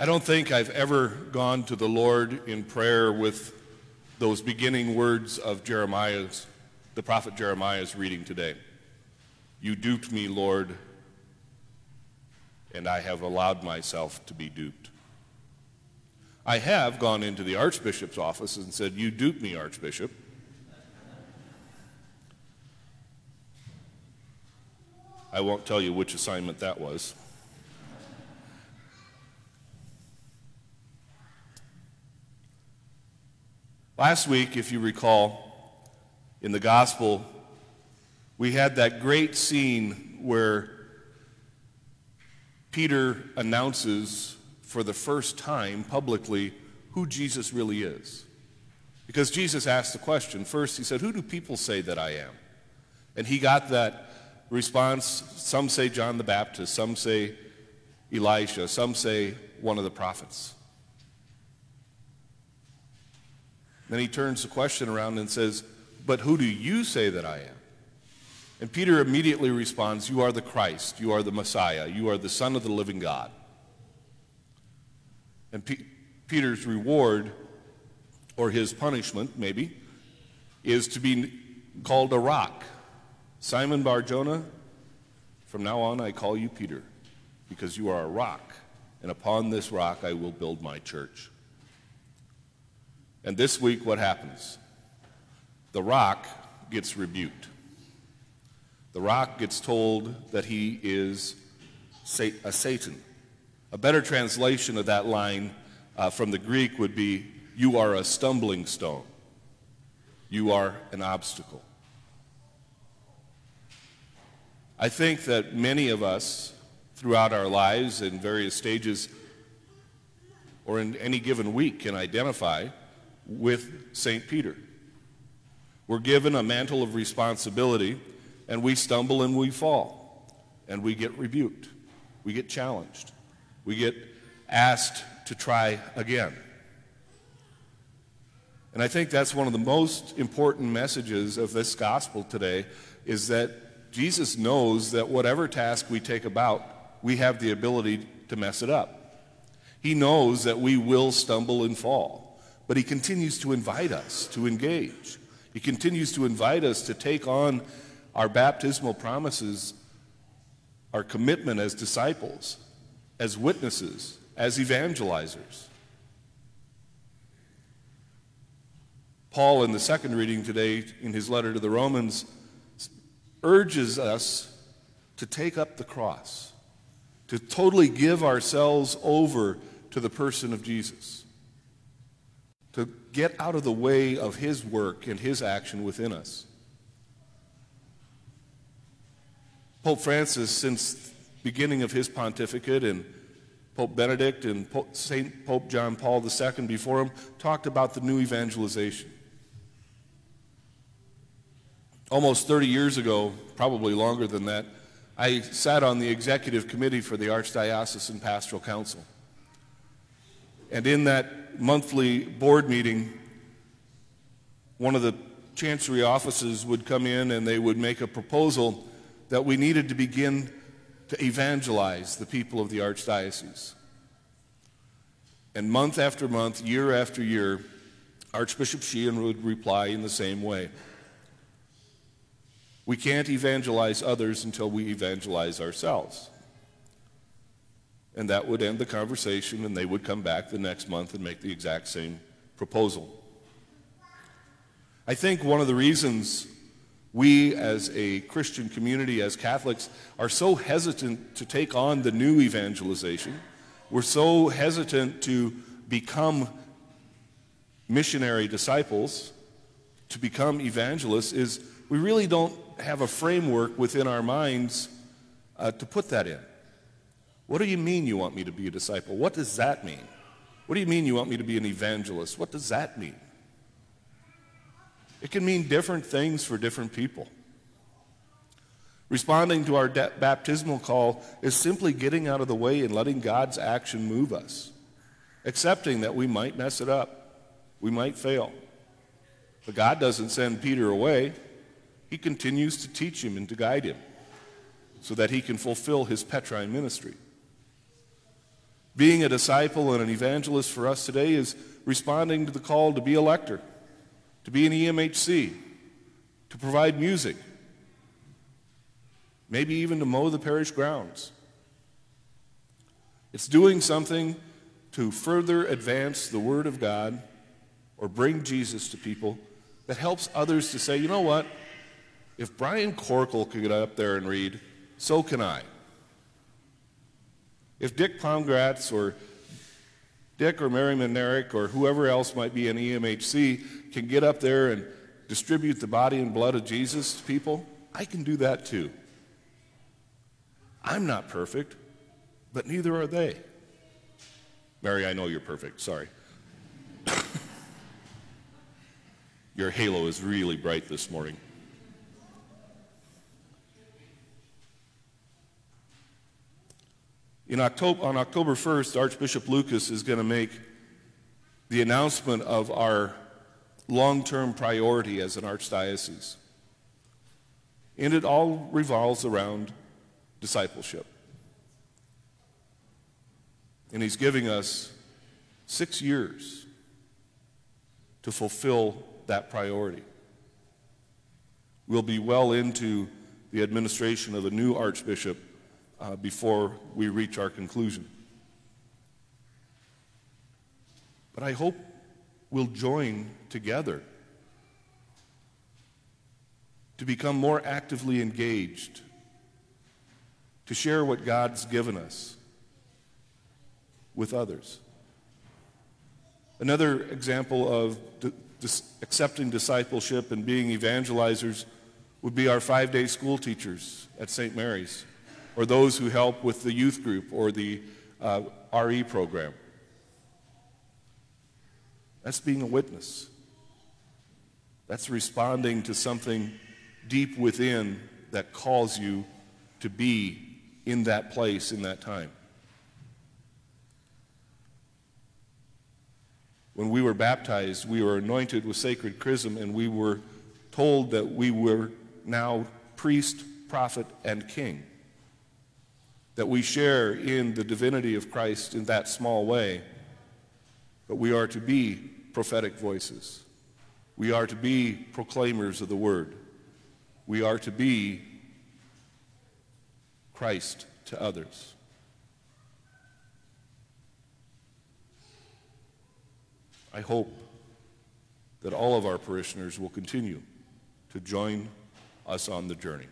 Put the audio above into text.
I don't think I've ever gone to the Lord in prayer with those beginning words of Jeremiah's, the prophet Jeremiah's reading today. You duped me, Lord, and I have allowed myself to be duped. I have gone into the Archbishop's office and said, You duped me, Archbishop. I won't tell you which assignment that was. Last week, if you recall, in the gospel, we had that great scene where Peter announces for the first time publicly who Jesus really is. Because Jesus asked the question. First, he said, Who do people say that I am? And he got that response. Some say John the Baptist, some say Elisha, some say one of the prophets. Then he turns the question around and says, But who do you say that I am? And Peter immediately responds, You are the Christ, you are the Messiah, you are the Son of the living God. And P- Peter's reward, or his punishment, maybe, is to be called a rock. Simon Barjona, from now on I call you Peter, because you are a rock, and upon this rock I will build my church. And this week, what happens? The rock gets rebuked. The rock gets told that he is a Satan. A better translation of that line uh, from the Greek would be You are a stumbling stone. You are an obstacle. I think that many of us throughout our lives in various stages or in any given week can identify with St. Peter. We're given a mantle of responsibility, and we stumble and we fall, and we get rebuked, we get challenged, we get asked to try again. And I think that's one of the most important messages of this gospel today is that Jesus knows that whatever task we take about, we have the ability to mess it up. He knows that we will stumble and fall. But he continues to invite us to engage. He continues to invite us to take on our baptismal promises, our commitment as disciples, as witnesses, as evangelizers. Paul, in the second reading today, in his letter to the Romans, urges us to take up the cross, to totally give ourselves over to the person of Jesus to get out of the way of his work and his action within us. Pope Francis, since beginning of his pontificate, and Pope Benedict and St. Pope John Paul II before him, talked about the new evangelization. Almost 30 years ago, probably longer than that, I sat on the executive committee for the Archdiocesan Pastoral Council. And in that monthly board meeting, one of the chancery offices would come in and they would make a proposal that we needed to begin to evangelize the people of the archdiocese. And month after month, year after year, Archbishop Sheehan would reply in the same way. We can't evangelize others until we evangelize ourselves. And that would end the conversation, and they would come back the next month and make the exact same proposal. I think one of the reasons we as a Christian community, as Catholics, are so hesitant to take on the new evangelization, we're so hesitant to become missionary disciples, to become evangelists, is we really don't have a framework within our minds uh, to put that in. What do you mean you want me to be a disciple? What does that mean? What do you mean you want me to be an evangelist? What does that mean? It can mean different things for different people. Responding to our de- baptismal call is simply getting out of the way and letting God's action move us, accepting that we might mess it up, we might fail. But God doesn't send Peter away, He continues to teach him and to guide him so that he can fulfill his Petrine ministry. Being a disciple and an evangelist for us today is responding to the call to be a lector, to be an EMHC, to provide music, maybe even to mow the parish grounds. It's doing something to further advance the Word of God or bring Jesus to people that helps others to say, you know what? If Brian Corkle could get up there and read, so can I. If Dick Palmgratz or Dick or Mary Menerick or whoever else might be in EMHC can get up there and distribute the body and blood of Jesus to people, I can do that too. I'm not perfect, but neither are they. Mary, I know you're perfect. Sorry. Your halo is really bright this morning. In October, on October 1st, Archbishop Lucas is going to make the announcement of our long term priority as an archdiocese. And it all revolves around discipleship. And he's giving us six years to fulfill that priority. We'll be well into the administration of the new archbishop uh, before we reach our conclusion. But I hope we'll join together to become more actively engaged, to share what God's given us with others. Another example of dis- accepting discipleship and being evangelizers would be our five day school teachers at St. Mary's, or those who help with the youth group or the uh, RE program. That's being a witness. That's responding to something deep within that calls you to be in that place in that time. When we were baptized, we were anointed with sacred chrism, and we were told that we were now priest, prophet, and king. That we share in the divinity of Christ in that small way, but we are to be prophetic voices. We are to be proclaimers of the word. We are to be Christ to others. I hope that all of our parishioners will continue to join us on the journey.